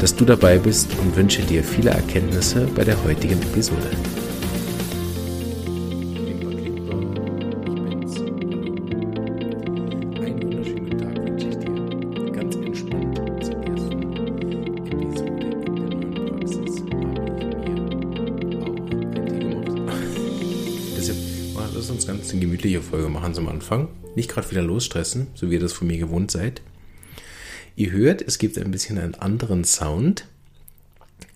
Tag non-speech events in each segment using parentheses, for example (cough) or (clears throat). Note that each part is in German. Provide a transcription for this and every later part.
dass du dabei bist und wünsche dir viele Erkenntnisse bei der heutigen Episode. Lass uns ganz eine gemütliche Folge machen zum Anfang. Nicht gerade wieder losstressen, so wie ihr das von mir gewohnt seid. Ihr hört, es gibt ein bisschen einen anderen Sound.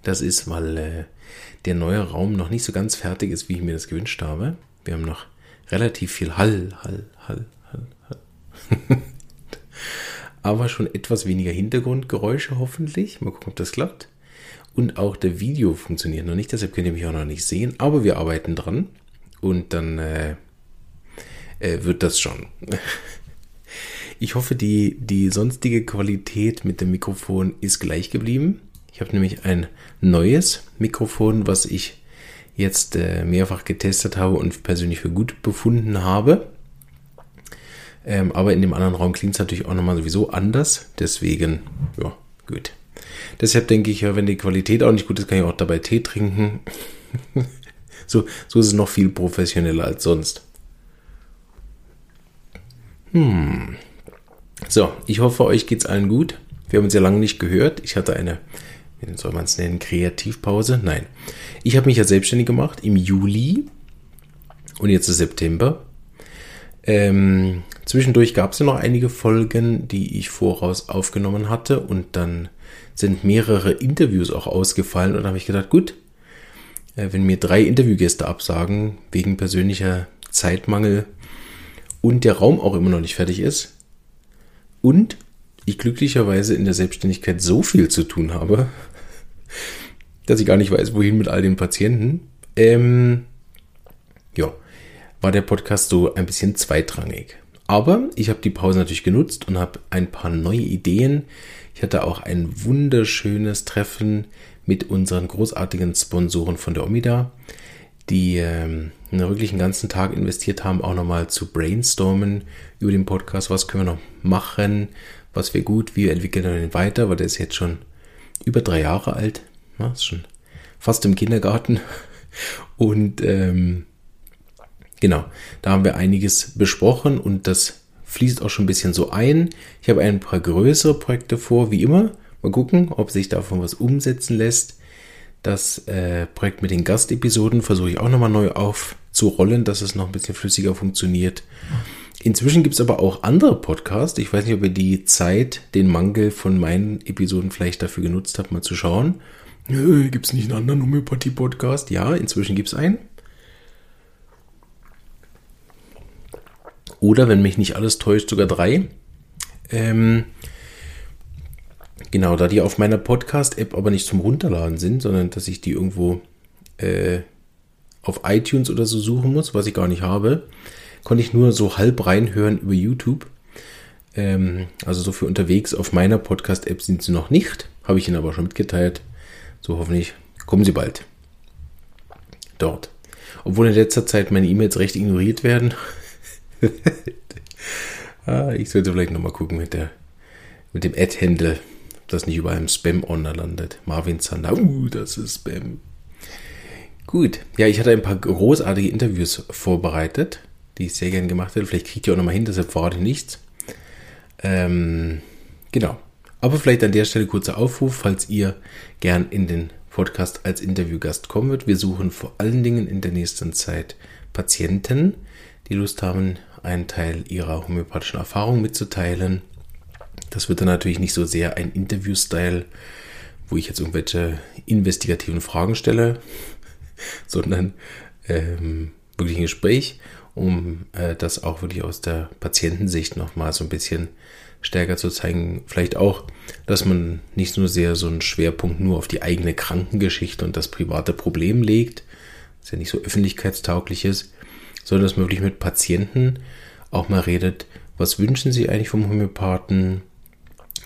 Das ist, weil äh, der neue Raum noch nicht so ganz fertig ist, wie ich mir das gewünscht habe. Wir haben noch relativ viel Hall, Hall, Hall, Hall, Hall. (laughs) Aber schon etwas weniger Hintergrundgeräusche hoffentlich. Mal gucken, ob das klappt. Und auch der Video funktioniert noch nicht, deshalb könnt ihr mich auch noch nicht sehen. Aber wir arbeiten dran. Und dann äh, äh, wird das schon. (laughs) Ich hoffe, die, die sonstige Qualität mit dem Mikrofon ist gleich geblieben. Ich habe nämlich ein neues Mikrofon, was ich jetzt äh, mehrfach getestet habe und persönlich für gut befunden habe. Ähm, aber in dem anderen Raum klingt es natürlich auch nochmal sowieso anders. Deswegen, ja, gut. Deshalb denke ich ja, wenn die Qualität auch nicht gut ist, kann ich auch dabei Tee trinken. (laughs) so, so ist es noch viel professioneller als sonst. Hm. So, ich hoffe, euch geht's allen gut. Wir haben uns ja lange nicht gehört. Ich hatte eine, wie soll man es nennen, Kreativpause? Nein. Ich habe mich ja selbstständig gemacht im Juli und jetzt ist September. Ähm, zwischendurch gab es ja noch einige Folgen, die ich voraus aufgenommen hatte und dann sind mehrere Interviews auch ausgefallen und da habe ich gedacht, gut, äh, wenn mir drei Interviewgäste absagen wegen persönlicher Zeitmangel und der Raum auch immer noch nicht fertig ist, und ich glücklicherweise in der Selbstständigkeit so viel zu tun habe, dass ich gar nicht weiß, wohin mit all den Patienten. Ähm, ja, war der Podcast so ein bisschen zweitrangig. Aber ich habe die Pause natürlich genutzt und habe ein paar neue Ideen. Ich hatte auch ein wunderschönes Treffen mit unseren großartigen Sponsoren von der Omida die ähm, wirklich einen ganzen Tag investiert haben, auch nochmal zu brainstormen über den Podcast, was können wir noch machen, was wäre gut, wie entwickeln wir den weiter, weil der ist jetzt schon über drei Jahre alt, ja, ist schon fast im Kindergarten (laughs) und ähm, genau, da haben wir einiges besprochen und das fließt auch schon ein bisschen so ein. Ich habe ein paar größere Projekte vor, wie immer. Mal gucken, ob sich davon was umsetzen lässt. Das äh, Projekt mit den Gastepisoden versuche ich auch nochmal neu aufzurollen, dass es noch ein bisschen flüssiger funktioniert. Inzwischen gibt es aber auch andere Podcasts. Ich weiß nicht, ob ihr die Zeit, den Mangel von meinen Episoden vielleicht dafür genutzt habt, mal zu schauen. Gibt es nicht einen anderen Homöopathie-Podcast? Ja, inzwischen gibt es einen. Oder, wenn mich nicht alles täuscht, sogar drei. Ähm, Genau, da die auf meiner Podcast-App aber nicht zum Runterladen sind, sondern dass ich die irgendwo äh, auf iTunes oder so suchen muss, was ich gar nicht habe, konnte ich nur so halb reinhören über YouTube. Ähm, also so für unterwegs auf meiner Podcast-App sind sie noch nicht, habe ich Ihnen aber schon mitgeteilt. So hoffentlich kommen sie bald. Dort. Obwohl in letzter Zeit meine E-Mails recht ignoriert werden. (laughs) ah, ich sollte vielleicht nochmal gucken mit, der, mit dem Ad-Handle das nicht überall im Spam-Ordner landet. Marvin Zander, uh, das ist Spam. Gut, ja, ich hatte ein paar großartige Interviews vorbereitet, die ich sehr gerne gemacht hätte. Vielleicht kriegt ihr auch nochmal hin, deshalb verrate ich nichts. Ähm, genau. Aber vielleicht an der Stelle kurzer Aufruf, falls ihr gern in den Podcast als Interviewgast kommen wird. Wir suchen vor allen Dingen in der nächsten Zeit Patienten, die Lust haben, einen Teil ihrer homöopathischen Erfahrung mitzuteilen das wird dann natürlich nicht so sehr ein Interview-Style, wo ich jetzt irgendwelche investigativen Fragen stelle, (laughs) sondern ähm, wirklich ein Gespräch, um äh, das auch wirklich aus der Patientensicht nochmal so ein bisschen stärker zu zeigen. Vielleicht auch, dass man nicht nur sehr so einen Schwerpunkt nur auf die eigene Krankengeschichte und das private Problem legt, was ja nicht so öffentlichkeitstauglich ist, sondern dass man wirklich mit Patienten auch mal redet, was wünschen sie eigentlich vom Homöopathen,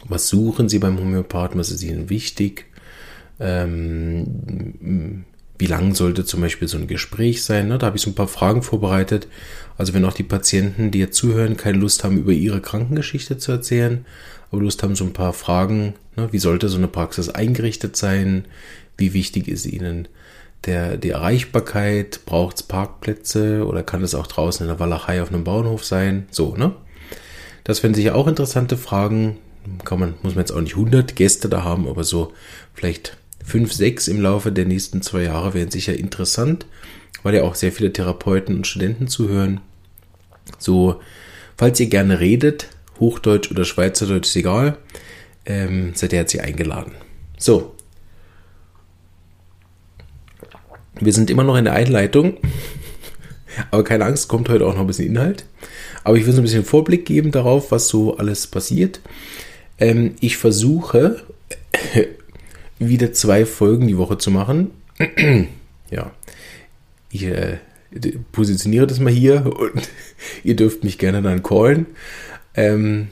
was suchen sie beim Homöopathen, was ist ihnen wichtig, ähm, wie lang sollte zum Beispiel so ein Gespräch sein? Ne? Da habe ich so ein paar Fragen vorbereitet. Also wenn auch die Patienten, die jetzt zuhören, keine Lust haben, über ihre Krankengeschichte zu erzählen, aber Lust haben, so ein paar Fragen, ne? wie sollte so eine Praxis eingerichtet sein? Wie wichtig ist ihnen der, die Erreichbarkeit? Braucht es Parkplätze oder kann es auch draußen in der Walachei auf einem Bauernhof sein? So, ne? Das fände ich auch interessante Fragen. Kann man, muss man jetzt auch nicht 100 Gäste da haben, aber so vielleicht fünf, sechs im Laufe der nächsten zwei Jahre wären sicher interessant, weil ja auch sehr viele Therapeuten und Studenten zuhören. So, falls ihr gerne redet, Hochdeutsch oder Schweizerdeutsch ist egal, ähm, seid ihr herzlich eingeladen. So. Wir sind immer noch in der Einleitung. (laughs) Aber keine Angst, kommt heute auch noch ein bisschen Inhalt. Aber ich will so ein bisschen Vorblick geben darauf, was so alles passiert. Ähm, ich versuche (laughs) wieder zwei Folgen die Woche zu machen. (clears throat) ja, ich äh, positioniere das mal hier und (laughs) ihr dürft mich gerne dann callen. Ähm,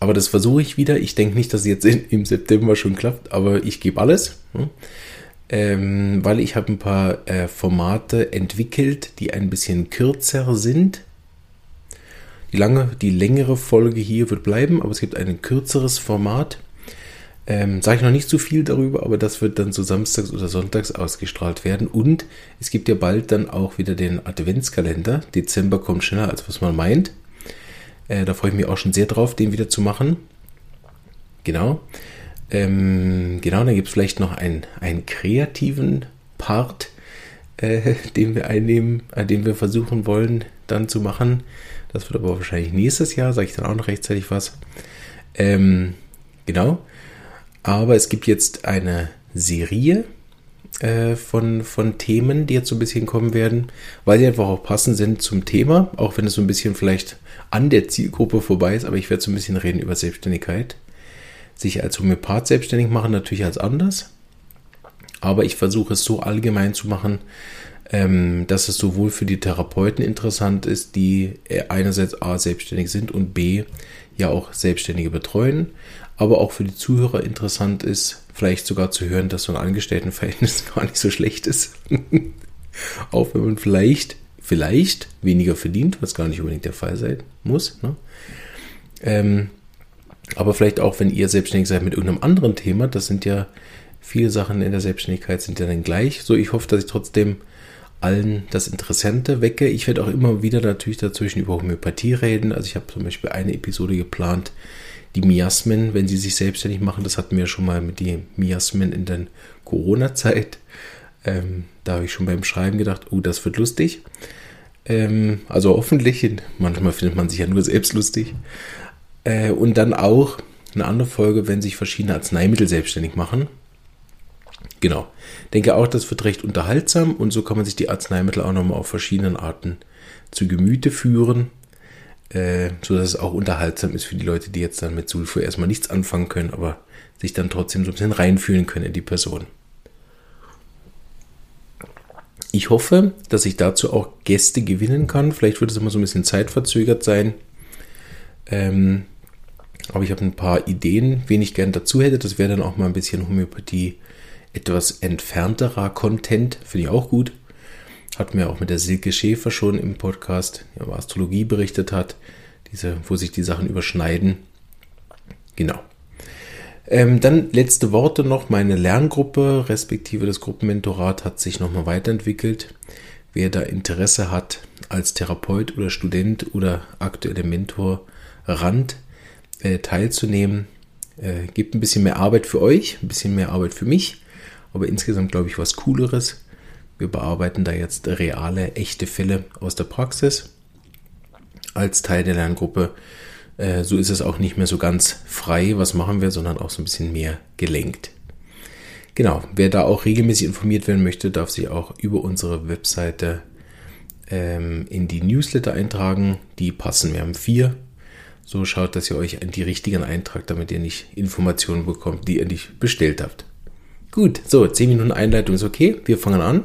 aber das versuche ich wieder. Ich denke nicht, dass es jetzt in, im September schon klappt, aber ich gebe alles. Hm? Ähm, weil ich habe ein paar äh, Formate entwickelt, die ein bisschen kürzer sind. Die lange, die längere Folge hier wird bleiben, aber es gibt ein kürzeres Format ähm, Sage ich noch nicht zu so viel darüber, aber das wird dann so samstags oder sonntags ausgestrahlt werden. Und es gibt ja bald dann auch wieder den Adventskalender. Dezember kommt schneller, als was man meint. Äh, da freue ich mich auch schon sehr drauf, den wieder zu machen. Genau. Ähm, genau, dann gibt es vielleicht noch einen, einen kreativen Part, äh, (laughs) den wir einnehmen, äh, den wir versuchen wollen dann zu machen. Das wird aber wahrscheinlich nächstes Jahr, sage ich dann auch noch rechtzeitig was. Ähm, genau. Aber es gibt jetzt eine Serie äh, von, von Themen, die jetzt so ein bisschen kommen werden, weil sie einfach auch passend sind zum Thema, auch wenn es so ein bisschen vielleicht an der Zielgruppe vorbei ist, aber ich werde so ein bisschen reden über Selbstständigkeit. Sich als Homöopath selbstständig machen, natürlich als anders. Aber ich versuche es so allgemein zu machen, ähm, dass es sowohl für die Therapeuten interessant ist, die einerseits A selbstständig sind und B ja auch Selbstständige betreuen, aber auch für die Zuhörer interessant ist, vielleicht sogar zu hören, dass so ein Angestelltenverhältnis (laughs) gar nicht so schlecht ist. (laughs) auch wenn man vielleicht, vielleicht weniger verdient, was gar nicht unbedingt der Fall sein muss. Ne? Ähm, aber vielleicht auch, wenn ihr selbstständig seid mit irgendeinem anderen Thema, das sind ja viele Sachen in der Selbstständigkeit sind ja dann gleich. So, ich hoffe, dass ich trotzdem allen das Interessante wecke. Ich werde auch immer wieder natürlich dazwischen über Homöopathie reden. Also ich habe zum Beispiel eine Episode geplant, die Miasmen, wenn sie sich selbstständig machen, das hatten wir schon mal mit den Miasmen in der Corona-Zeit. Ähm, da habe ich schon beim Schreiben gedacht, oh, das wird lustig. Ähm, also hoffentlich, manchmal findet man sich ja nur selbst lustig. Äh, und dann auch eine andere Folge, wenn sich verschiedene Arzneimittel selbstständig machen. Genau. Denke auch, das wird recht unterhaltsam und so kann man sich die Arzneimittel auch nochmal auf verschiedenen Arten zu Gemüte führen äh, so dass es auch unterhaltsam ist für die Leute, die jetzt dann mit Sulfur erstmal nichts anfangen können, aber sich dann trotzdem so ein bisschen reinfühlen können in die Person. Ich hoffe, dass ich dazu auch Gäste gewinnen kann. Vielleicht wird es immer so ein bisschen zeitverzögert sein. Ähm, aber ich habe ein paar Ideen, wen ich gerne dazu hätte. Das wäre dann auch mal ein bisschen Homöopathie, etwas entfernterer Content. Finde ich auch gut hatten wir auch mit der Silke Schäfer schon im Podcast, die über Astrologie berichtet hat, diese, wo sich die Sachen überschneiden. Genau. Ähm, dann letzte Worte noch. Meine Lerngruppe, respektive das Gruppenmentorat, hat sich nochmal weiterentwickelt. Wer da Interesse hat, als Therapeut oder Student oder aktuelle Mentorrand äh, teilzunehmen, äh, gibt ein bisschen mehr Arbeit für euch, ein bisschen mehr Arbeit für mich, aber insgesamt glaube ich was Cooleres. Wir bearbeiten da jetzt reale, echte Fälle aus der Praxis als Teil der Lerngruppe. Äh, so ist es auch nicht mehr so ganz frei, was machen wir, sondern auch so ein bisschen mehr gelenkt. Genau, wer da auch regelmäßig informiert werden möchte, darf sich auch über unsere Webseite ähm, in die Newsletter eintragen. Die passen, wir haben vier. So schaut, dass ihr euch in die richtigen eintragt, damit ihr nicht Informationen bekommt, die ihr nicht bestellt habt. Gut, so, 10 Minuten Einleitung ist okay. Wir fangen an.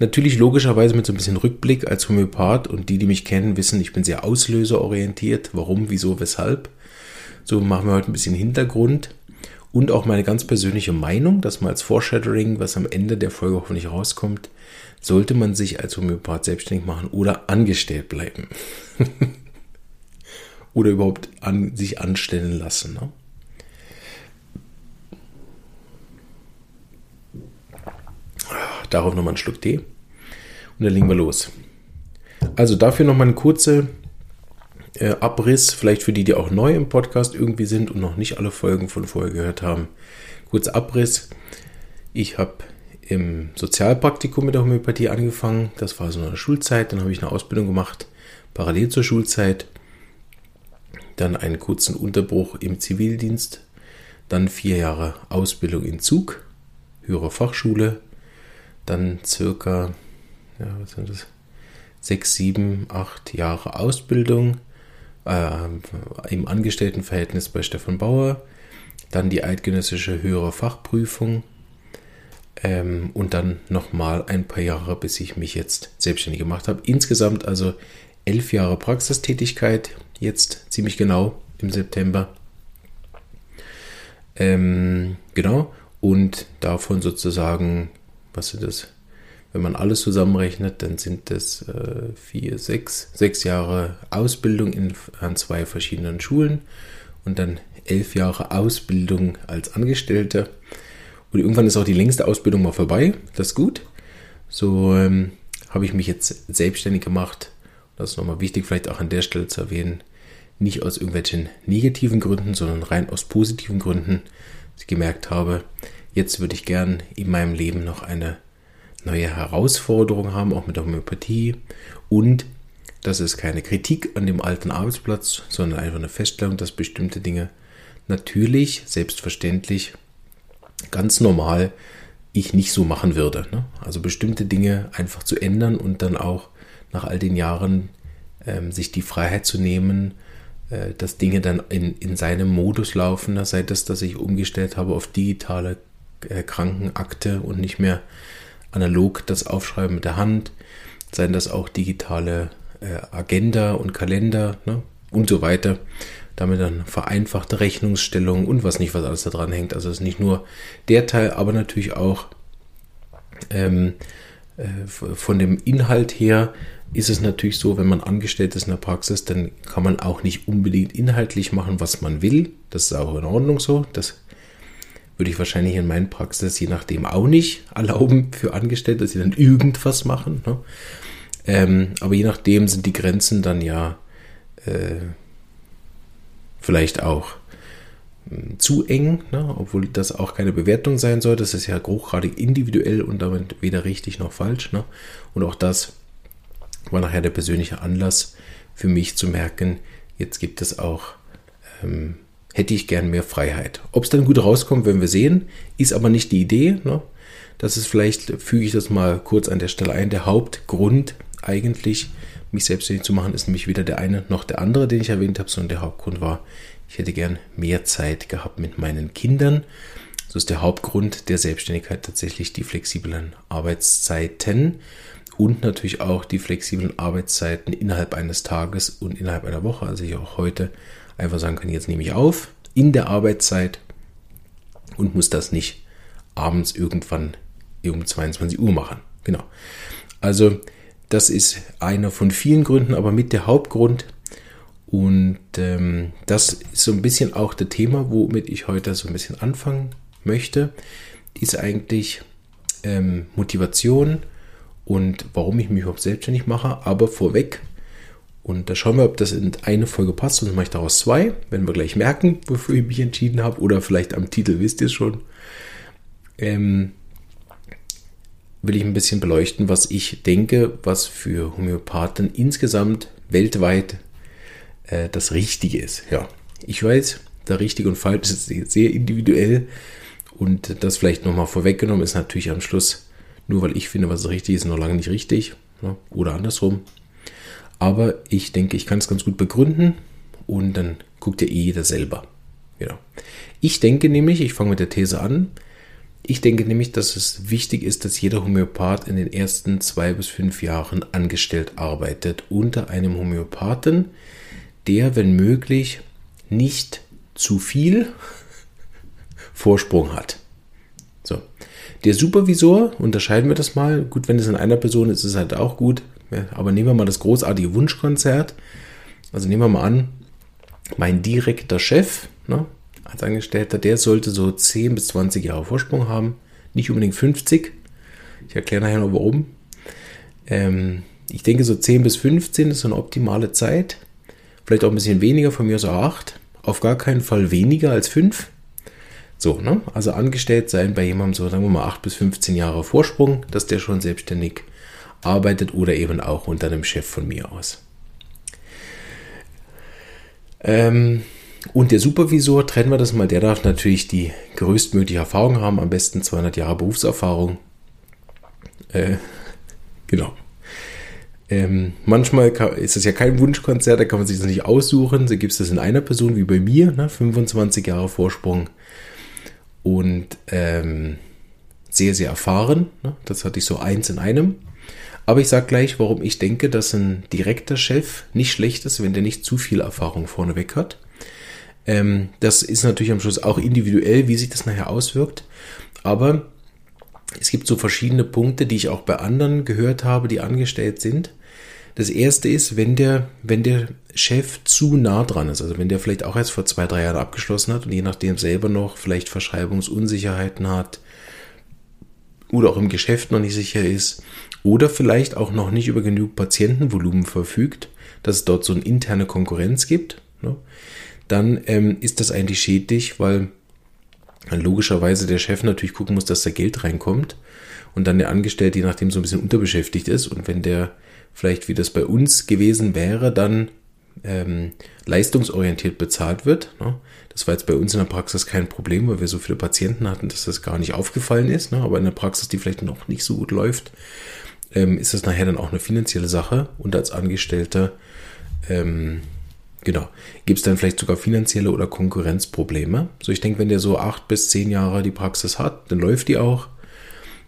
Natürlich logischerweise mit so ein bisschen Rückblick als Homöopath und die, die mich kennen, wissen, ich bin sehr auslöserorientiert. Warum, wieso, weshalb. So machen wir heute ein bisschen Hintergrund und auch meine ganz persönliche Meinung, das mal als Foreshadowing, was am Ende der Folge hoffentlich rauskommt. Sollte man sich als Homöopath selbstständig machen oder angestellt bleiben? (laughs) oder überhaupt an, sich anstellen lassen? Ne? Darauf nochmal einen Schluck Tee. Und dann legen wir los. Also dafür nochmal eine kurze äh, Abriss, vielleicht für die, die auch neu im Podcast irgendwie sind und noch nicht alle Folgen von vorher gehört haben. Kurz Abriss. Ich habe im Sozialpraktikum mit der Homöopathie angefangen. Das war so eine Schulzeit. Dann habe ich eine Ausbildung gemacht, parallel zur Schulzeit. Dann einen kurzen Unterbruch im Zivildienst. Dann vier Jahre Ausbildung in Zug, höhere Fachschule. Dann circa, ja, was sind das? Sechs, sieben, acht Jahre Ausbildung äh, im Angestelltenverhältnis bei Stefan Bauer, dann die eidgenössische höhere Fachprüfung ähm, und dann nochmal ein paar Jahre, bis ich mich jetzt selbstständig gemacht habe. Insgesamt also elf Jahre Praxistätigkeit, jetzt ziemlich genau im September. Ähm, genau, und davon sozusagen, was sind das? Wenn man alles zusammenrechnet, dann sind das äh, vier, sechs, sechs Jahre Ausbildung in, an zwei verschiedenen Schulen und dann elf Jahre Ausbildung als Angestellter. Und irgendwann ist auch die längste Ausbildung mal vorbei. Das ist gut. So ähm, habe ich mich jetzt selbstständig gemacht. Das ist nochmal wichtig, vielleicht auch an der Stelle zu erwähnen. Nicht aus irgendwelchen negativen Gründen, sondern rein aus positiven Gründen. Dass ich gemerkt habe, jetzt würde ich gern in meinem Leben noch eine neue Herausforderungen haben, auch mit der Homöopathie. Und das ist keine Kritik an dem alten Arbeitsplatz, sondern einfach eine Feststellung, dass bestimmte Dinge natürlich, selbstverständlich, ganz normal ich nicht so machen würde. Ne? Also bestimmte Dinge einfach zu ändern und dann auch nach all den Jahren ähm, sich die Freiheit zu nehmen, äh, dass Dinge dann in, in seinem Modus laufen, sei das, dass ich umgestellt habe auf digitale Krankenakte und nicht mehr analog das Aufschreiben mit der Hand, seien das auch digitale äh, Agenda und Kalender ne, und so weiter. Damit dann vereinfachte Rechnungsstellung und was nicht, was alles da dran hängt. Also es ist nicht nur der Teil, aber natürlich auch ähm, äh, von dem Inhalt her ist es natürlich so, wenn man angestellt ist in der Praxis, dann kann man auch nicht unbedingt inhaltlich machen, was man will. Das ist auch in Ordnung so. Das würde ich wahrscheinlich in meinen Praxis je nachdem auch nicht erlauben für Angestellte, dass sie dann irgendwas machen. Ne? Ähm, aber je nachdem sind die Grenzen dann ja äh, vielleicht auch äh, zu eng, ne? obwohl das auch keine Bewertung sein soll. Das ist ja hochgradig individuell und damit weder richtig noch falsch. Ne? Und auch das war nachher der persönliche Anlass für mich zu merken, jetzt gibt es auch ähm, hätte ich gern mehr Freiheit. Ob es dann gut rauskommt, werden wir sehen, ist aber nicht die Idee. Ne? Das ist vielleicht, füge ich das mal kurz an der Stelle ein, der Hauptgrund eigentlich, mich selbstständig zu machen, ist nämlich weder der eine noch der andere, den ich erwähnt habe, sondern der Hauptgrund war, ich hätte gern mehr Zeit gehabt mit meinen Kindern. So ist der Hauptgrund der Selbstständigkeit tatsächlich die flexiblen Arbeitszeiten und natürlich auch die flexiblen Arbeitszeiten innerhalb eines Tages und innerhalb einer Woche. Also ich auch heute einfach sagen kann, jetzt nehme ich auf in der Arbeitszeit und muss das nicht abends irgendwann um 22 Uhr machen. Genau. Also das ist einer von vielen Gründen, aber mit der Hauptgrund. Und ähm, das ist so ein bisschen auch das Thema, womit ich heute so ein bisschen anfangen möchte, ist eigentlich ähm, Motivation und warum ich mich überhaupt selbstständig mache. Aber vorweg und da schauen wir, ob das in eine Folge passt. Sonst mache ich daraus zwei. Werden wir gleich merken, wofür ich mich entschieden habe. Oder vielleicht am Titel wisst ihr es schon. Ähm, will ich ein bisschen beleuchten, was ich denke, was für Homöopathen insgesamt weltweit äh, das Richtige ist. Ja, ich weiß, der Richtige und Falsch ist sehr individuell. Und das vielleicht nochmal vorweggenommen ist natürlich am Schluss, nur weil ich finde, was richtig ist, noch lange nicht richtig. Ne? Oder andersrum. Aber ich denke, ich kann es ganz gut begründen und dann guckt ja eh jeder selber. Genau. Ich denke nämlich, ich fange mit der These an, ich denke nämlich, dass es wichtig ist, dass jeder Homöopath in den ersten zwei bis fünf Jahren angestellt arbeitet unter einem Homöopathen, der, wenn möglich, nicht zu viel (laughs) Vorsprung hat. So. Der Supervisor, unterscheiden wir das mal. Gut, wenn es in einer Person ist, ist es halt auch gut. Aber nehmen wir mal das großartige Wunschkonzert. Also nehmen wir mal an, mein direkter Chef, ne, als Angestellter, der sollte so 10 bis 20 Jahre Vorsprung haben, nicht unbedingt 50. Ich erkläre nachher noch warum. Ähm, ich denke, so 10 bis 15 ist so eine optimale Zeit. Vielleicht auch ein bisschen weniger, von mir auch 8. Auf gar keinen Fall weniger als 5. So, ne? Also angestellt sein bei jemandem so, sagen wir mal, 8 bis 15 Jahre Vorsprung, dass der schon selbstständig arbeitet oder eben auch unter einem Chef von mir aus. Ähm, und der Supervisor, trennen wir das mal, der darf natürlich die größtmögliche Erfahrung haben, am besten 200 Jahre Berufserfahrung. Äh, genau. Ähm, manchmal kann, ist es ja kein Wunschkonzert, da kann man sich das nicht aussuchen. Da gibt es das in einer Person wie bei mir, ne? 25 Jahre Vorsprung und ähm, sehr, sehr erfahren. Ne? Das hatte ich so eins in einem. Aber ich sage gleich, warum ich denke, dass ein direkter Chef nicht schlecht ist, wenn der nicht zu viel Erfahrung vorneweg hat. Ähm, das ist natürlich am Schluss auch individuell, wie sich das nachher auswirkt. Aber es gibt so verschiedene Punkte, die ich auch bei anderen gehört habe, die angestellt sind. Das erste ist, wenn der, wenn der Chef zu nah dran ist, also wenn der vielleicht auch erst vor zwei, drei Jahren abgeschlossen hat und je nachdem selber noch vielleicht Verschreibungsunsicherheiten hat oder auch im Geschäft noch nicht sicher ist oder vielleicht auch noch nicht über genug Patientenvolumen verfügt, dass es dort so eine interne Konkurrenz gibt. Ne? dann ähm, ist das eigentlich schädlich, weil logischerweise der Chef natürlich gucken muss, dass da Geld reinkommt und dann der Angestellte, je nachdem, so ein bisschen unterbeschäftigt ist und wenn der vielleicht, wie das bei uns gewesen wäre, dann ähm, leistungsorientiert bezahlt wird. Ne? Das war jetzt bei uns in der Praxis kein Problem, weil wir so viele Patienten hatten, dass das gar nicht aufgefallen ist. Ne? Aber in der Praxis, die vielleicht noch nicht so gut läuft, ähm, ist das nachher dann auch eine finanzielle Sache. Und als Angestellter ähm, Genau. Gibt es dann vielleicht sogar finanzielle oder Konkurrenzprobleme? So, ich denke, wenn der so acht bis zehn Jahre die Praxis hat, dann läuft die auch.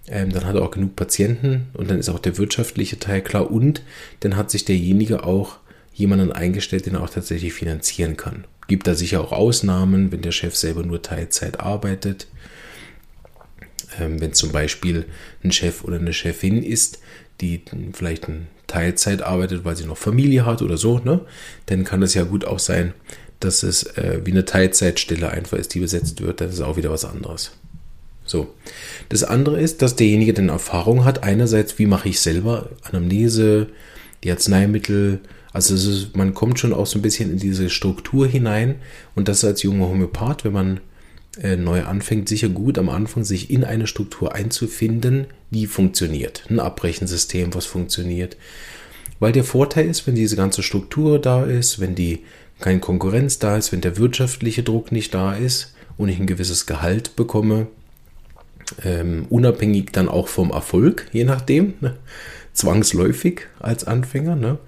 Ähm, dann hat er auch genug Patienten und dann ist auch der wirtschaftliche Teil klar und dann hat sich derjenige auch jemanden eingestellt, den er auch tatsächlich finanzieren kann. Gibt da sicher auch Ausnahmen, wenn der Chef selber nur Teilzeit arbeitet. Ähm, wenn zum Beispiel ein Chef oder eine Chefin ist, die vielleicht ein Teilzeit arbeitet, weil sie noch Familie hat oder so, ne? Dann kann es ja gut auch sein, dass es äh, wie eine Teilzeitstelle einfach ist, die besetzt wird. Das ist auch wieder was anderes. So. Das andere ist, dass derjenige dann Erfahrung hat. Einerseits, wie mache ich selber Anamnese, die Arzneimittel. Also ist, man kommt schon auch so ein bisschen in diese Struktur hinein. Und das als junger Homöopath, wenn man äh, neu anfängt, sicher gut am Anfang sich in eine Struktur einzufinden, die funktioniert. Ein Abrechensystem, was funktioniert. Weil der Vorteil ist, wenn diese ganze Struktur da ist, wenn die keine Konkurrenz da ist, wenn der wirtschaftliche Druck nicht da ist und ich ein gewisses Gehalt bekomme, ähm, unabhängig dann auch vom Erfolg, je nachdem, ne? zwangsläufig als Anfänger, ne?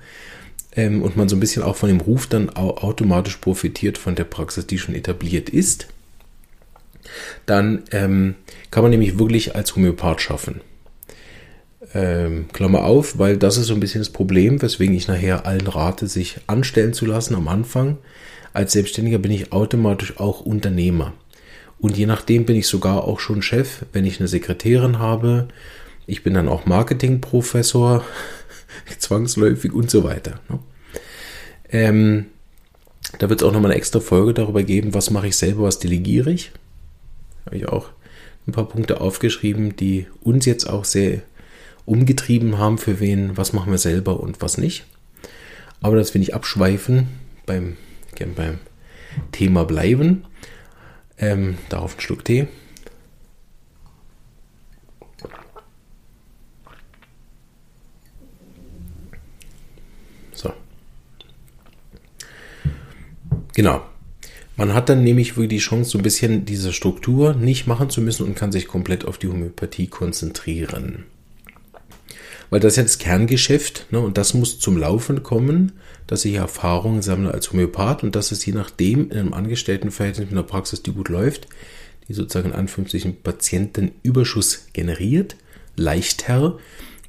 ähm, und man so ein bisschen auch von dem Ruf dann automatisch profitiert von der Praxis, die schon etabliert ist, dann ähm, kann man nämlich wirklich als Homöopath schaffen. Ähm, Klammer auf, weil das ist so ein bisschen das Problem, weswegen ich nachher allen rate, sich anstellen zu lassen am Anfang. Als Selbstständiger bin ich automatisch auch Unternehmer. Und je nachdem bin ich sogar auch schon Chef, wenn ich eine Sekretärin habe. Ich bin dann auch Marketingprofessor, (laughs) zwangsläufig und so weiter. Ne? Ähm, da wird es auch nochmal eine extra Folge darüber geben, was mache ich selber, was delegiere ich habe ich auch ein paar Punkte aufgeschrieben, die uns jetzt auch sehr umgetrieben haben, für wen, was machen wir selber und was nicht. Aber das will ich abschweifen, beim, gern beim Thema bleiben. Ähm, darauf ein Schluck Tee. Genau. Man hat dann nämlich wirklich die Chance, so ein bisschen diese Struktur nicht machen zu müssen und kann sich komplett auf die Homöopathie konzentrieren. weil das ist ja das Kerngeschäft ne, und das muss zum Laufen kommen, dass ich Erfahrungen sammle als Homöopath und dass es je nachdem in einem Angestelltenverhältnis mit einer Praxis, die gut läuft, die sozusagen in Anführungszeichen Patientenüberschuss generiert, leichter,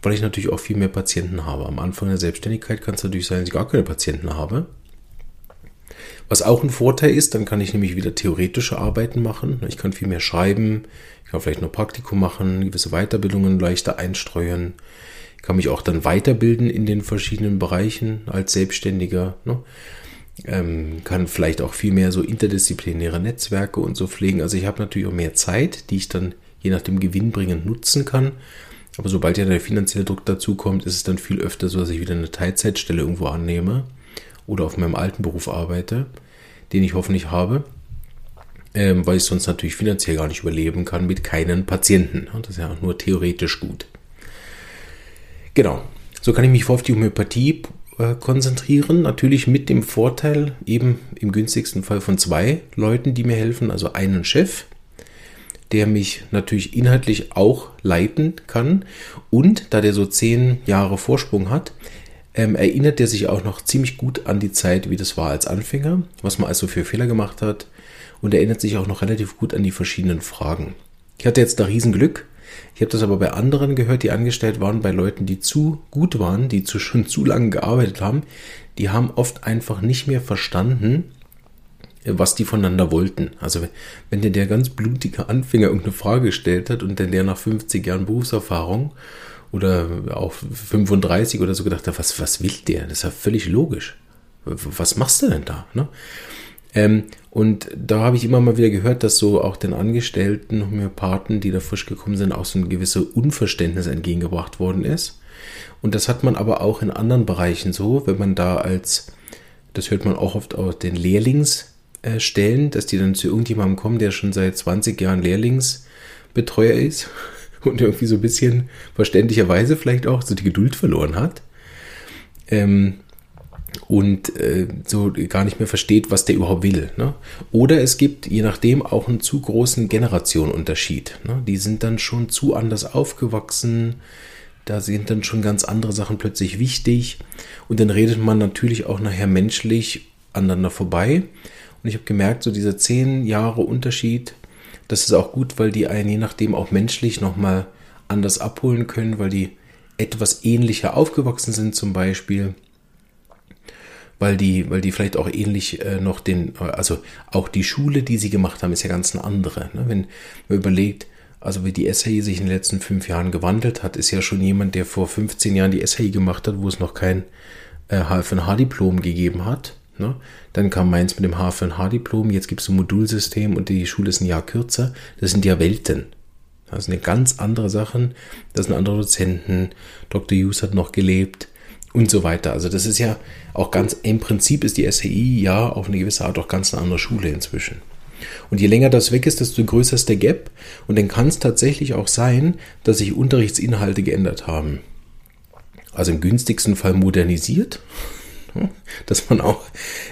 weil ich natürlich auch viel mehr Patienten habe. Am Anfang der Selbstständigkeit kann es natürlich sein, dass ich gar keine Patienten habe. Was auch ein Vorteil ist, dann kann ich nämlich wieder theoretische Arbeiten machen. Ich kann viel mehr schreiben, ich kann vielleicht noch Praktikum machen, gewisse Weiterbildungen leichter einstreuen. Ich kann mich auch dann weiterbilden in den verschiedenen Bereichen als Selbstständiger. Ne? Ähm, kann vielleicht auch viel mehr so interdisziplinäre Netzwerke und so pflegen. Also ich habe natürlich auch mehr Zeit, die ich dann je nach dem gewinnbringend nutzen kann. Aber sobald ja der finanzielle Druck dazu kommt, ist es dann viel öfter so, dass ich wieder eine Teilzeitstelle irgendwo annehme oder auf meinem alten Beruf arbeite, den ich hoffentlich habe, ähm, weil ich sonst natürlich finanziell gar nicht überleben kann mit keinen Patienten. Das ist ja auch nur theoretisch gut. Genau. So kann ich mich voll auf die Homöopathie äh, konzentrieren. Natürlich mit dem Vorteil eben im günstigsten Fall von zwei Leuten, die mir helfen. Also einen Chef, der mich natürlich inhaltlich auch leiten kann. Und da der so zehn Jahre Vorsprung hat, ähm, erinnert er sich auch noch ziemlich gut an die Zeit, wie das war als Anfänger, was man also für Fehler gemacht hat und erinnert sich auch noch relativ gut an die verschiedenen Fragen. Ich hatte jetzt da Riesenglück. Ich habe das aber bei anderen gehört, die angestellt waren, bei Leuten, die zu gut waren, die zu, (laughs) schon zu lange gearbeitet haben. Die haben oft einfach nicht mehr verstanden, was die voneinander wollten. Also wenn dir der ganz blutige Anfänger irgendeine Frage gestellt hat und dann der nach 50 Jahren Berufserfahrung oder auch 35 oder so gedacht habe, was, was will der? Das ist ja völlig logisch. Was machst du denn da? Ne? Ähm, und da habe ich immer mal wieder gehört, dass so auch den Angestellten Homöopathen, die da frisch gekommen sind, auch so ein gewisses Unverständnis entgegengebracht worden ist. Und das hat man aber auch in anderen Bereichen so, wenn man da als, das hört man auch oft aus den Lehrlingsstellen, dass die dann zu irgendjemandem kommen, der schon seit 20 Jahren Lehrlingsbetreuer ist (laughs) und irgendwie so ein bisschen verständlicherweise vielleicht auch so die Geduld verloren hat. Ähm, und äh, so gar nicht mehr versteht, was der überhaupt will. Ne? Oder es gibt je nachdem auch einen zu großen Generationenunterschied. Ne? Die sind dann schon zu anders aufgewachsen, da sind dann schon ganz andere Sachen plötzlich wichtig und dann redet man natürlich auch nachher menschlich aneinander vorbei. Und ich habe gemerkt, so dieser zehn Jahre Unterschied das ist auch gut, weil die einen je nachdem auch menschlich nochmal anders abholen können, weil die etwas ähnlicher aufgewachsen sind zum Beispiel. Weil die, weil die vielleicht auch ähnlich äh, noch den, also auch die Schule, die sie gemacht haben, ist ja ganz eine andere. Ne? Wenn man überlegt, also wie die SAI sich in den letzten fünf Jahren gewandelt hat, ist ja schon jemand, der vor 15 Jahren die SAI gemacht hat, wo es noch kein äh, HFNH-Diplom gegeben hat. Ne? Dann kam meins mit dem HFNH-Diplom, jetzt gibt es ein Modulsystem und die Schule ist ein Jahr kürzer. Das sind ja Welten. Das sind ganz andere Sachen. Das sind andere Dozenten. Dr. Hughes hat noch gelebt und so weiter. Also das ist ja auch ganz, im Prinzip ist die SAI ja auf eine gewisse Art auch ganz eine andere Schule inzwischen. Und je länger das weg ist, desto größer ist der Gap. Und dann kann es tatsächlich auch sein, dass sich Unterrichtsinhalte geändert haben. Also im günstigsten Fall modernisiert, (laughs) dass man auch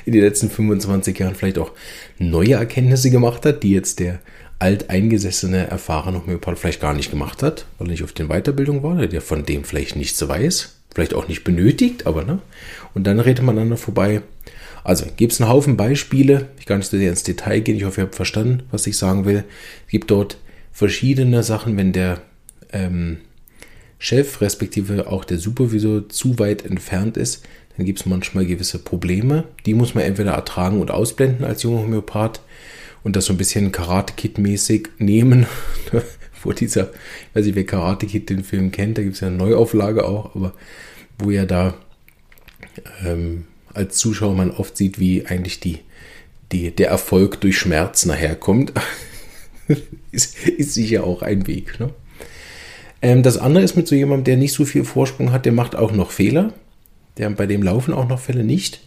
in den letzten 25 Jahren vielleicht auch neue Erkenntnisse gemacht hat, die jetzt der alteingesessene, erfahrene Homöopath vielleicht gar nicht gemacht hat, weil er nicht auf den Weiterbildung war, der von dem vielleicht nichts weiß, vielleicht auch nicht benötigt, aber ne? Und dann redet man aneinander vorbei. Also gibt es einen Haufen Beispiele. Ich kann nicht sehr ins Detail gehen. Ich hoffe, ihr habt verstanden, was ich sagen will. Es gibt dort verschiedene Sachen, wenn der ähm, Chef respektive auch der Supervisor zu weit entfernt ist, dann gibt es manchmal gewisse Probleme. Die muss man entweder ertragen und ausblenden als junger Homöopath und das so ein bisschen Karate-Kid-mäßig nehmen. (laughs) Vor dieser, ich weiß nicht, wer Karate-Kid den Film kennt, da gibt es ja eine Neuauflage auch, aber wo ja da ähm, als Zuschauer man oft sieht, wie eigentlich die, die, der Erfolg durch Schmerz nachher kommt, (laughs) ist, ist sicher auch ein Weg. Ne? Ähm, das andere ist mit so jemandem, der nicht so viel Vorsprung hat, der macht auch noch Fehler. Der, bei dem laufen auch noch Fälle nicht.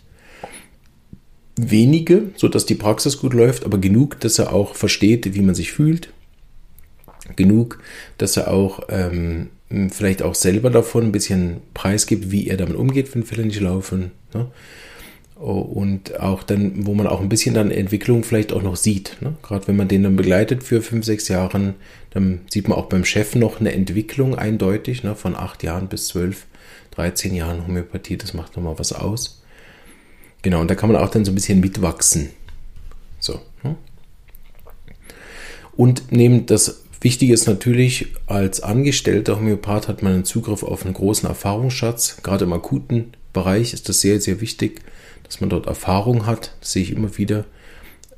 Wenige, sodass die Praxis gut läuft, aber genug, dass er auch versteht, wie man sich fühlt. Genug, dass er auch ähm, vielleicht auch selber davon ein bisschen preisgibt, wie er damit umgeht, wenn Fälle nicht laufen. Ne? und auch dann, wo man auch ein bisschen dann Entwicklung vielleicht auch noch sieht. Ne? Gerade wenn man den dann begleitet für fünf, sechs Jahren, dann sieht man auch beim Chef noch eine Entwicklung eindeutig, ne? von acht Jahren bis zwölf, 13 Jahren Homöopathie, das macht nochmal was aus. Genau, und da kann man auch dann so ein bisschen mitwachsen. So. Ne? Und neben das Wichtige ist natürlich, als angestellter Homöopath hat man einen Zugriff auf einen großen Erfahrungsschatz. Gerade im akuten Bereich ist das sehr, sehr wichtig dass man dort Erfahrung hat. Das sehe ich immer wieder,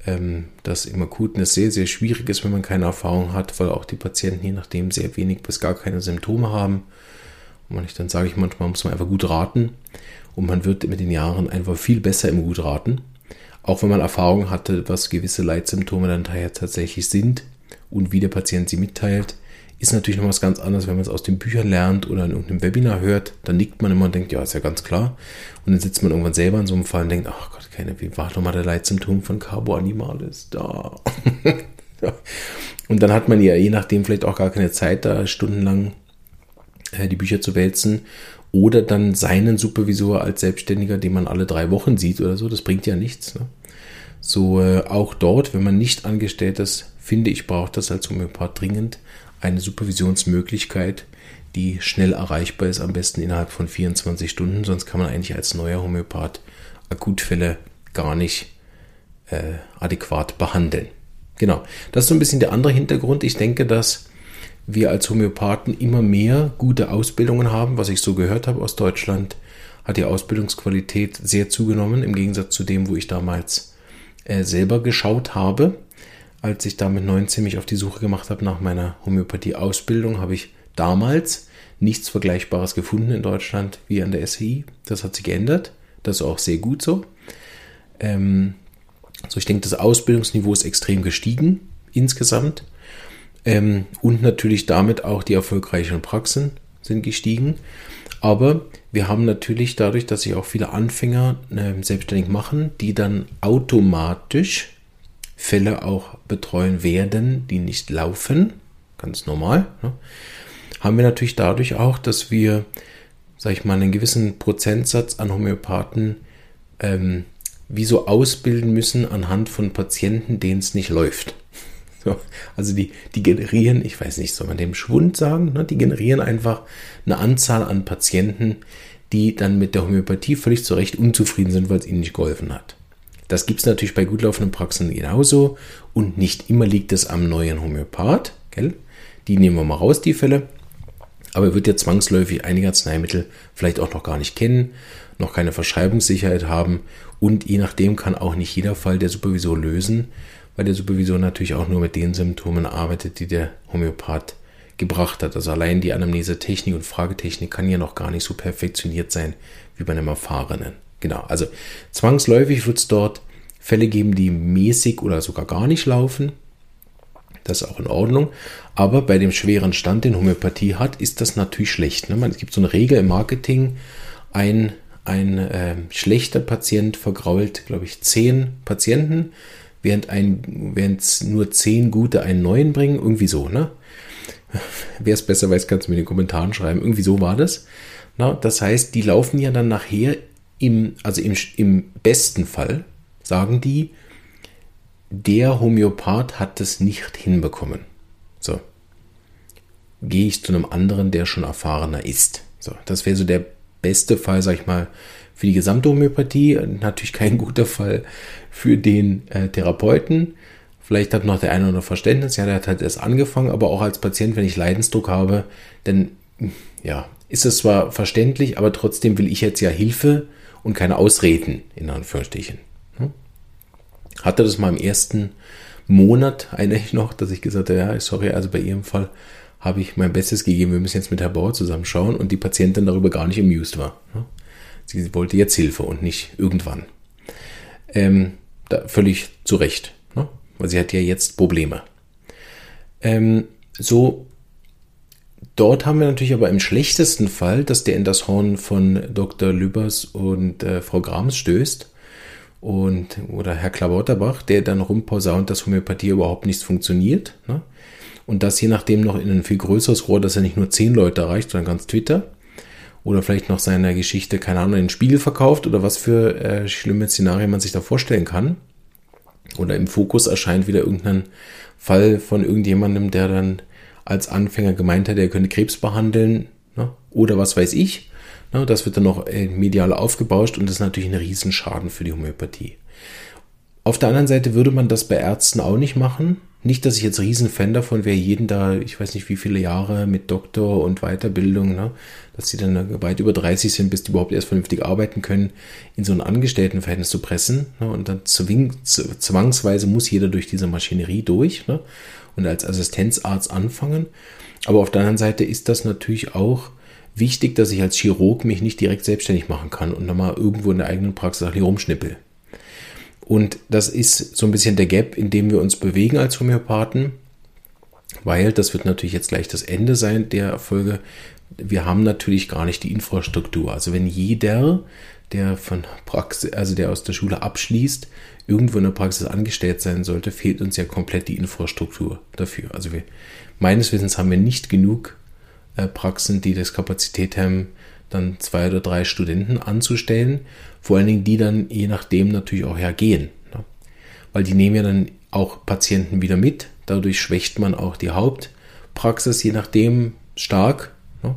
ähm, dass im Akuten es sehr, sehr schwierig ist, wenn man keine Erfahrung hat, weil auch die Patienten je nachdem sehr wenig bis gar keine Symptome haben. Und ich dann sage ich manchmal, muss man einfach gut raten und man wird mit den Jahren einfach viel besser im gut raten. Auch wenn man Erfahrung hatte, was gewisse Leitsymptome dann tatsächlich sind und wie der Patient sie mitteilt, ist natürlich noch was ganz anderes, wenn man es aus den Büchern lernt oder in irgendeinem Webinar hört. Dann nickt man immer und denkt, ja, ist ja ganz klar. Und dann sitzt man irgendwann selber in so einem Fall und denkt, ach Gott, keine, wie war doch mal der Leitsymptom von Carbo Animalis? Da. (laughs) Und dann hat man ja je nachdem vielleicht auch gar keine Zeit, da stundenlang die Bücher zu wälzen. Oder dann seinen Supervisor als Selbstständiger, den man alle drei Wochen sieht oder so. Das bringt ja nichts. Ne? So äh, auch dort, wenn man nicht angestellt ist, finde ich, braucht das als Homöopath dringend eine Supervisionsmöglichkeit, die schnell erreichbar ist, am besten innerhalb von 24 Stunden. Sonst kann man eigentlich als neuer Homöopath Akutfälle gar nicht äh, adäquat behandeln. Genau, das ist so ein bisschen der andere Hintergrund. Ich denke, dass wir als Homöopathen immer mehr gute Ausbildungen haben. Was ich so gehört habe aus Deutschland, hat die Ausbildungsqualität sehr zugenommen, im Gegensatz zu dem, wo ich damals äh, selber geschaut habe als ich da mit 19 mich auf die Suche gemacht habe nach meiner Homöopathie-Ausbildung, habe ich damals nichts Vergleichbares gefunden in Deutschland wie an der SWI. Das hat sich geändert. Das ist auch sehr gut so. Ähm, also ich denke, das Ausbildungsniveau ist extrem gestiegen insgesamt. Ähm, und natürlich damit auch die erfolgreichen Praxen sind gestiegen. Aber wir haben natürlich dadurch, dass sich auch viele Anfänger äh, selbstständig machen, die dann automatisch Fälle auch betreuen werden, die nicht laufen, ganz normal, ne? haben wir natürlich dadurch auch, dass wir, sag ich mal, einen gewissen Prozentsatz an Homöopathen ähm, wie so ausbilden müssen anhand von Patienten, denen es nicht läuft. So, also die, die generieren, ich weiß nicht, soll man dem Schwund sagen, ne? die generieren einfach eine Anzahl an Patienten, die dann mit der Homöopathie völlig zu Recht unzufrieden sind, weil es ihnen nicht geholfen hat. Das gibt es natürlich bei gut laufenden Praxen genauso und nicht immer liegt es am neuen Homöopath. Gell? Die nehmen wir mal raus, die Fälle. Aber er wird ja zwangsläufig einige Arzneimittel vielleicht auch noch gar nicht kennen, noch keine Verschreibungssicherheit haben und je nachdem kann auch nicht jeder Fall der Supervisor lösen, weil der Supervisor natürlich auch nur mit den Symptomen arbeitet, die der Homöopath gebracht hat. Also allein die Anamnese-Technik und Fragetechnik kann ja noch gar nicht so perfektioniert sein wie bei einem Erfahrenen. Genau, also zwangsläufig wird es dort Fälle geben, die mäßig oder sogar gar nicht laufen. Das ist auch in Ordnung. Aber bei dem schweren Stand, den Homöopathie hat, ist das natürlich schlecht. Ne? Es gibt so eine Regel im Marketing, ein, ein äh, schlechter Patient vergrault, glaube ich, zehn Patienten, während, ein, während nur zehn gute einen neuen bringen. Irgendwie so, ne? Wer es besser weiß, kannst du mir in den Kommentaren schreiben. Irgendwie so war das. Na, das heißt, die laufen ja dann nachher im, also im, im besten Fall sagen die, der Homöopath hat es nicht hinbekommen. So. Gehe ich zu einem anderen, der schon erfahrener ist. So, das wäre so der beste Fall, sag ich mal, für die gesamte Homöopathie. Natürlich kein (laughs) guter Fall für den äh, Therapeuten. Vielleicht hat noch der eine oder andere Verständnis, ja, der hat halt erst angefangen, aber auch als Patient, wenn ich Leidensdruck habe, dann ja, ist es zwar verständlich, aber trotzdem will ich jetzt ja Hilfe und keine Ausreden, in Anführungsstrichen. Hm? Hatte das mal im ersten Monat, erinnere ich noch, dass ich gesagt habe, ja, sorry, also bei Ihrem Fall habe ich mein Bestes gegeben, wir müssen jetzt mit Herr Bauer zusammenschauen und die Patientin darüber gar nicht amused war. Hm? Sie wollte jetzt Hilfe und nicht irgendwann. Ähm, da völlig zu Recht, ne? weil sie hat ja jetzt Probleme. Ähm, so Dort haben wir natürlich aber im schlechtesten Fall, dass der in das Horn von Dr. Lübers und äh, Frau Grams stößt und oder Herr Klabauterbach, der dann rumposaunt, dass Homöopathie überhaupt nicht funktioniert. Ne? Und das je nachdem noch in ein viel größeres Rohr, dass er nicht nur zehn Leute erreicht, sondern ganz Twitter. Oder vielleicht noch seiner Geschichte, keine Ahnung, einen Spiegel verkauft oder was für äh, schlimme Szenarien man sich da vorstellen kann. Oder im Fokus erscheint wieder irgendein Fall von irgendjemandem, der dann als Anfänger gemeint hat, er könnte Krebs behandeln ne? oder was weiß ich. Ne? Das wird dann noch äh, medial aufgebauscht und das ist natürlich ein Riesenschaden für die Homöopathie. Auf der anderen Seite würde man das bei Ärzten auch nicht machen. Nicht, dass ich jetzt Riesenfan davon wäre, jeden da, ich weiß nicht wie viele Jahre mit Doktor und Weiterbildung, ne, dass sie dann weit über 30 sind, bis die überhaupt erst vernünftig arbeiten können, in so ein Angestelltenverhältnis zu pressen. Ne, und dann zwing, zwangsweise muss jeder durch diese Maschinerie durch ne, und als Assistenzarzt anfangen. Aber auf der anderen Seite ist das natürlich auch wichtig, dass ich als Chirurg mich nicht direkt selbstständig machen kann und dann mal irgendwo in der eigenen Praxis hier rumschnippel. Und das ist so ein bisschen der Gap, in dem wir uns bewegen als Homöopathen, weil das wird natürlich jetzt gleich das Ende sein der Folge. Wir haben natürlich gar nicht die Infrastruktur. Also wenn jeder, der von Praxis, also der aus der Schule abschließt, irgendwo in der Praxis angestellt sein sollte, fehlt uns ja komplett die Infrastruktur dafür. Also wir, meines Wissens haben wir nicht genug äh, Praxen, die das Kapazität haben, dann zwei oder drei Studenten anzustellen. Vor allen Dingen, die dann je nachdem natürlich auch hergehen. Ne? Weil die nehmen ja dann auch Patienten wieder mit. Dadurch schwächt man auch die Hauptpraxis, je nachdem stark. Ne?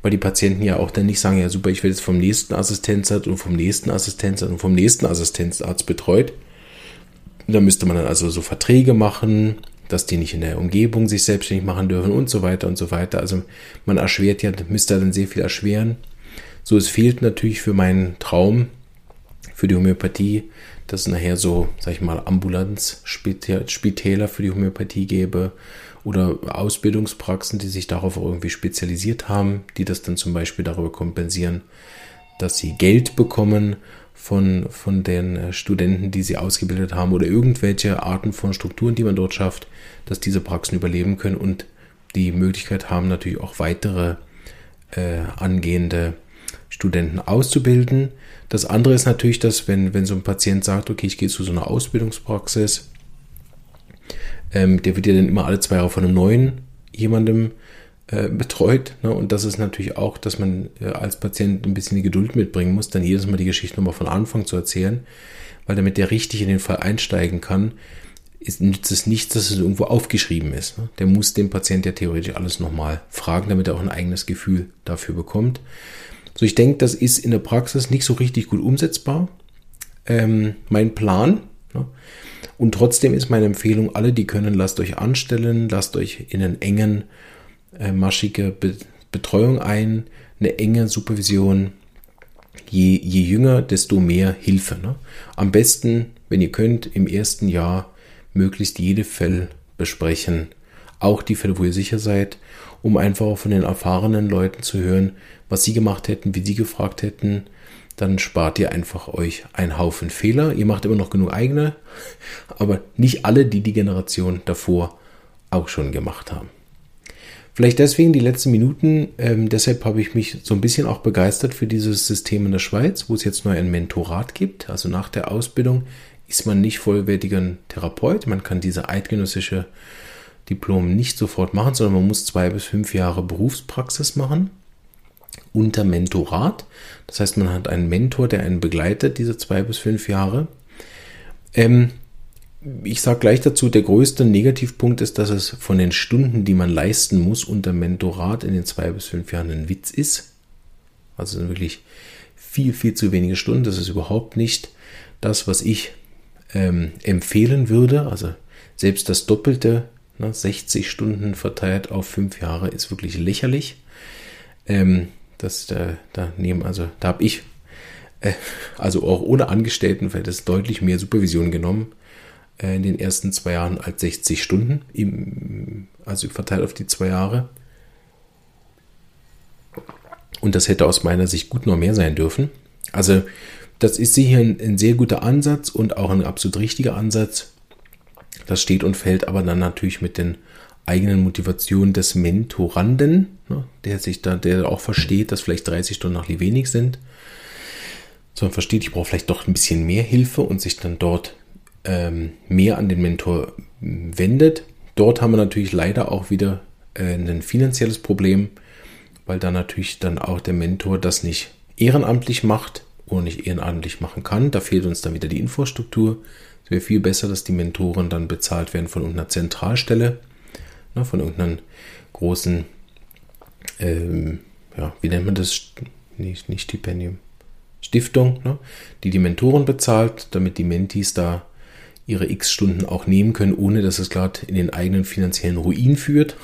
Weil die Patienten ja auch dann nicht sagen, ja super, ich werde jetzt vom nächsten Assistenzarzt und vom nächsten Assistenzarzt und vom nächsten Assistenzarzt betreut. Da müsste man dann also so Verträge machen, dass die nicht in der Umgebung sich selbstständig machen dürfen und so weiter und so weiter. Also man erschwert ja, müsste dann sehr viel erschweren. So, es fehlt natürlich für meinen Traum, für die Homöopathie, dass es nachher so, sag ich mal, Ambulanzspitäler für die Homöopathie gäbe oder Ausbildungspraxen, die sich darauf irgendwie spezialisiert haben, die das dann zum Beispiel darüber kompensieren, dass sie Geld bekommen von, von den äh, Studenten, die sie ausgebildet haben oder irgendwelche Arten von Strukturen, die man dort schafft, dass diese Praxen überleben können und die Möglichkeit haben, natürlich auch weitere äh, angehende Studenten auszubilden. Das andere ist natürlich, dass wenn, wenn so ein Patient sagt, okay, ich gehe zu so einer Ausbildungspraxis, ähm, der wird ja dann immer alle zwei Jahre von einem neuen jemandem äh, betreut. Ne? Und das ist natürlich auch, dass man äh, als Patient ein bisschen die Geduld mitbringen muss, dann jedes Mal die Geschichte nochmal von Anfang zu erzählen, weil damit der richtig in den Fall einsteigen kann, ist, nützt es nichts, dass es irgendwo aufgeschrieben ist. Ne? Der muss dem Patient ja theoretisch alles nochmal fragen, damit er auch ein eigenes Gefühl dafür bekommt. So, ich denke, das ist in der Praxis nicht so richtig gut umsetzbar. Ähm, mein Plan. Ne? Und trotzdem ist meine Empfehlung, alle, die können, lasst euch anstellen, lasst euch in einen engen äh, maschige Be Betreuung ein, eine enge Supervision. Je, je jünger, desto mehr Hilfe. Ne? Am besten, wenn ihr könnt, im ersten Jahr möglichst jede Fälle besprechen. Auch die Fälle, wo ihr sicher seid, um einfach auch von den erfahrenen Leuten zu hören, was sie gemacht hätten, wie sie gefragt hätten. Dann spart ihr einfach euch einen Haufen Fehler. Ihr macht immer noch genug eigene, (laughs) aber nicht alle, die die Generation davor auch schon gemacht haben. Vielleicht deswegen die letzten Minuten. Ähm, deshalb habe ich mich so ein bisschen auch begeistert für dieses System in der Schweiz, wo es jetzt neu ein Mentorat gibt. Also nach der Ausbildung ist man nicht vollwertiger Therapeut. Man kann diese eidgenössische Diplom nicht sofort machen, sondern man muss zwei bis fünf Jahre Berufspraxis machen unter Mentorat. Das heißt, man hat einen Mentor, der einen begleitet, diese zwei bis fünf Jahre. Ähm, ich sage gleich dazu, der größte Negativpunkt ist, dass es von den Stunden, die man leisten muss unter Mentorat in den zwei bis fünf Jahren ein Witz ist. Also sind wirklich viel, viel zu wenige Stunden. Das ist überhaupt nicht das, was ich ähm, empfehlen würde. Also selbst das Doppelte, ne, 60 Stunden verteilt auf fünf Jahre, ist wirklich lächerlich. Ähm, das, äh, da nehmen, also da habe ich, äh, also auch ohne Angestelltenverhältnis, deutlich mehr Supervision genommen äh, in den ersten zwei Jahren als 60 Stunden, im, also verteilt auf die zwei Jahre. Und das hätte aus meiner Sicht gut noch mehr sein dürfen. Also das ist sicher ein, ein sehr guter Ansatz und auch ein absolut richtiger Ansatz. Das steht und fällt aber dann natürlich mit den eigenen Motivationen des Mentoranden, ne, der sich da, der auch versteht, dass vielleicht 30 Stunden noch wenig sind, sondern versteht, ich brauche vielleicht doch ein bisschen mehr Hilfe und sich dann dort ähm, mehr an den Mentor wendet. Dort haben wir natürlich leider auch wieder äh, ein finanzielles Problem. weil da natürlich dann auch der Mentor das nicht ehrenamtlich macht oder nicht ehrenamtlich machen kann. Da fehlt uns dann wieder die Infrastruktur. Es wäre viel besser, dass die Mentoren dann bezahlt werden von irgendeiner Zentralstelle, ne, von irgendeinem großen, ähm, ja, wie nennt man das? Nicht, nicht Stipendium. Stiftung, ne, die die Mentoren bezahlt, damit die Mentis da ihre x Stunden auch nehmen können, ohne dass es gerade in den eigenen finanziellen Ruin führt.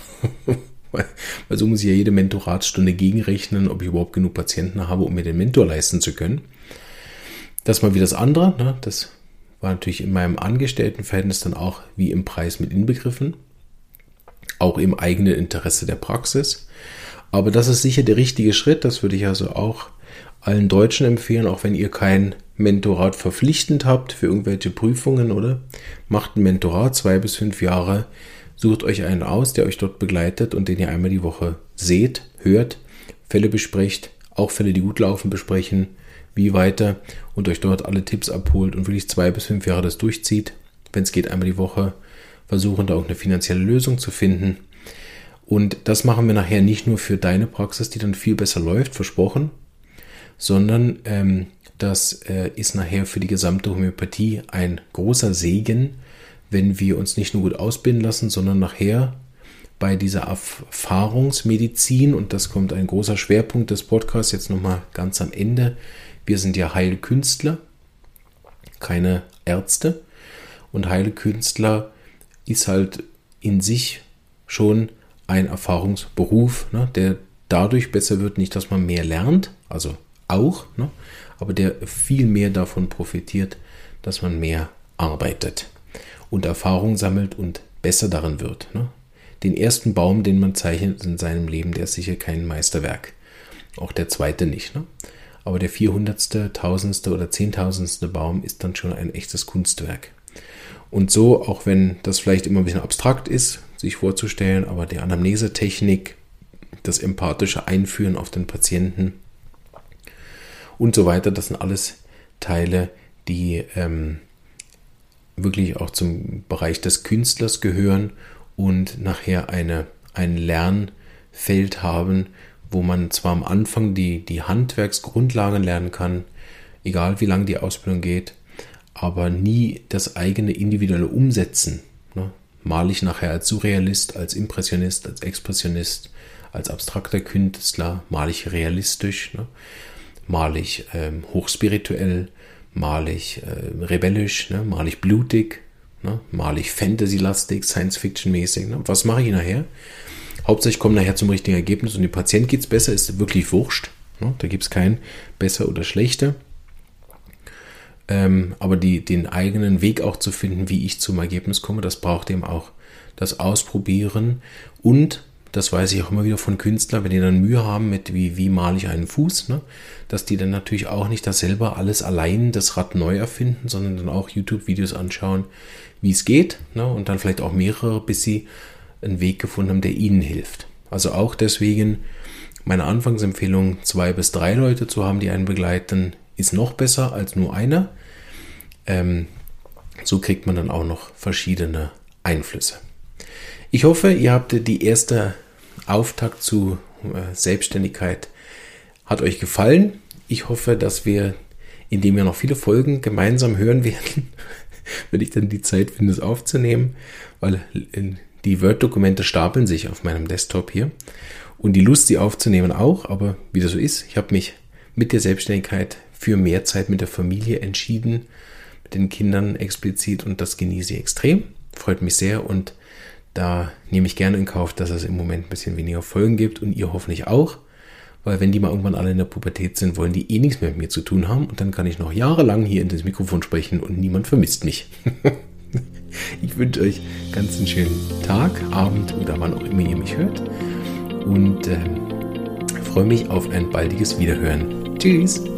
(laughs) weil, weil so muss ich ja jede Mentoratsstunde gegenrechnen, ob ich überhaupt genug Patienten habe, um mir den Mentor leisten zu können. Das mal wie das andere. Ne? Das war natürlich in meinem Angestelltenverhältnis dann auch wie im Preis mit inbegriffen. Auch im eigenen Interesse der Praxis. Aber das ist sicher der richtige Schritt. Das würde ich also auch allen Deutschen empfehlen, auch wenn ihr kein Mentorat verpflichtend habt für irgendwelche Prüfungen, oder? Macht ein Mentorat zwei bis fünf Jahre, sucht euch einen aus, der euch dort begleitet und den ihr einmal die Woche seht, hört, Fälle besprecht, auch Fälle, die gut laufen, besprechen, wie weiter und euch dort alle Tipps abholt und wirklich zwei bis fünf Jahre das durchzieht. Wenn es geht, einmal die Woche versuchen, da auch eine finanzielle Lösung zu finden. Und das machen wir nachher nicht nur für deine Praxis, die dann viel besser läuft, versprochen, sondern ähm, das äh, ist nachher für die gesamte Homöopathie ein großer Segen, wenn wir uns nicht nur gut ausbilden lassen, sondern nachher bei dieser Erfahrungsmedizin, und das kommt ein großer Schwerpunkt des Podcasts jetzt nochmal ganz am Ende, wir sind ja Heilkünstler, keine Ärzte. Und Heilkünstler ist halt in sich schon ein Erfahrungsberuf, ne, der dadurch besser wird, nicht, dass man mehr lernt, also auch, ne, aber der viel mehr davon profitiert, dass man mehr arbeitet und Erfahrung sammelt und besser darin wird. Ne. Den ersten Baum, den man zeichnet in seinem Leben, der ist sicher kein Meisterwerk. Auch der zweite nicht. Ne? Aber der 400., 1000. oder 10.000. Baum ist dann schon ein echtes Kunstwerk. Und so, auch wenn das vielleicht immer ein bisschen abstrakt ist, sich vorzustellen, aber die Anamnesetechnik, das empathische Einführen auf den Patienten und so weiter, das sind alles Teile, die ähm, wirklich auch zum Bereich des Künstlers gehören und nachher eine, ein Lernfeld haben, wo man zwar am Anfang die, die Handwerksgrundlagen lernen kann, egal wie lange die Ausbildung geht, aber nie das eigene individuelle Umsetzen. Ne? Male ich nachher als Surrealist, als Impressionist, als Expressionist, als abstrakter Künstler, male ich realistisch, ne? male ich ähm, hochspirituell, male ich äh, rebellisch, ne? male ich blutig, ne? male ich Fantasy-lastig, Science-Fiction-mäßig. Ne? Was mache ich nachher? Hauptsächlich kommen nachher zum richtigen Ergebnis und dem Patient geht es besser, ist wirklich wurscht. Ne? Da gibt es kein besser oder schlechter. Ähm, aber die, den eigenen Weg auch zu finden, wie ich zum Ergebnis komme, das braucht eben auch das Ausprobieren. Und, das weiß ich auch immer wieder von Künstlern, wenn die dann Mühe haben mit, wie, wie male ich einen Fuß, ne? dass die dann natürlich auch nicht das selber alles allein das Rad neu erfinden, sondern dann auch YouTube-Videos anschauen, wie es geht. Ne? Und dann vielleicht auch mehrere, bis sie einen Weg gefunden haben, der ihnen hilft. Also auch deswegen meine Anfangsempfehlung, zwei bis drei Leute zu haben, die einen begleiten, ist noch besser als nur einer. Ähm, so kriegt man dann auch noch verschiedene Einflüsse. Ich hoffe, ihr habt die erste Auftakt zu äh, Selbstständigkeit hat euch gefallen. Ich hoffe, dass wir, indem wir noch viele Folgen gemeinsam hören (laughs) werden, wenn ich dann die Zeit finde, es aufzunehmen, weil in die Word-Dokumente stapeln sich auf meinem Desktop hier. Und die Lust, sie aufzunehmen auch, aber wie das so ist, ich habe mich mit der Selbstständigkeit für mehr Zeit mit der Familie entschieden, mit den Kindern explizit und das genieße ich extrem. Freut mich sehr und da nehme ich gerne in Kauf, dass es im Moment ein bisschen weniger Folgen gibt und ihr hoffentlich auch, weil wenn die mal irgendwann alle in der Pubertät sind, wollen die eh nichts mehr mit mir zu tun haben und dann kann ich noch jahrelang hier in das Mikrofon sprechen und niemand vermisst mich. (laughs) Ich wünsche euch ganz einen schönen Tag, Abend oder wann auch immer ihr mich hört. Und äh, freue mich auf ein baldiges Wiederhören. Tschüss!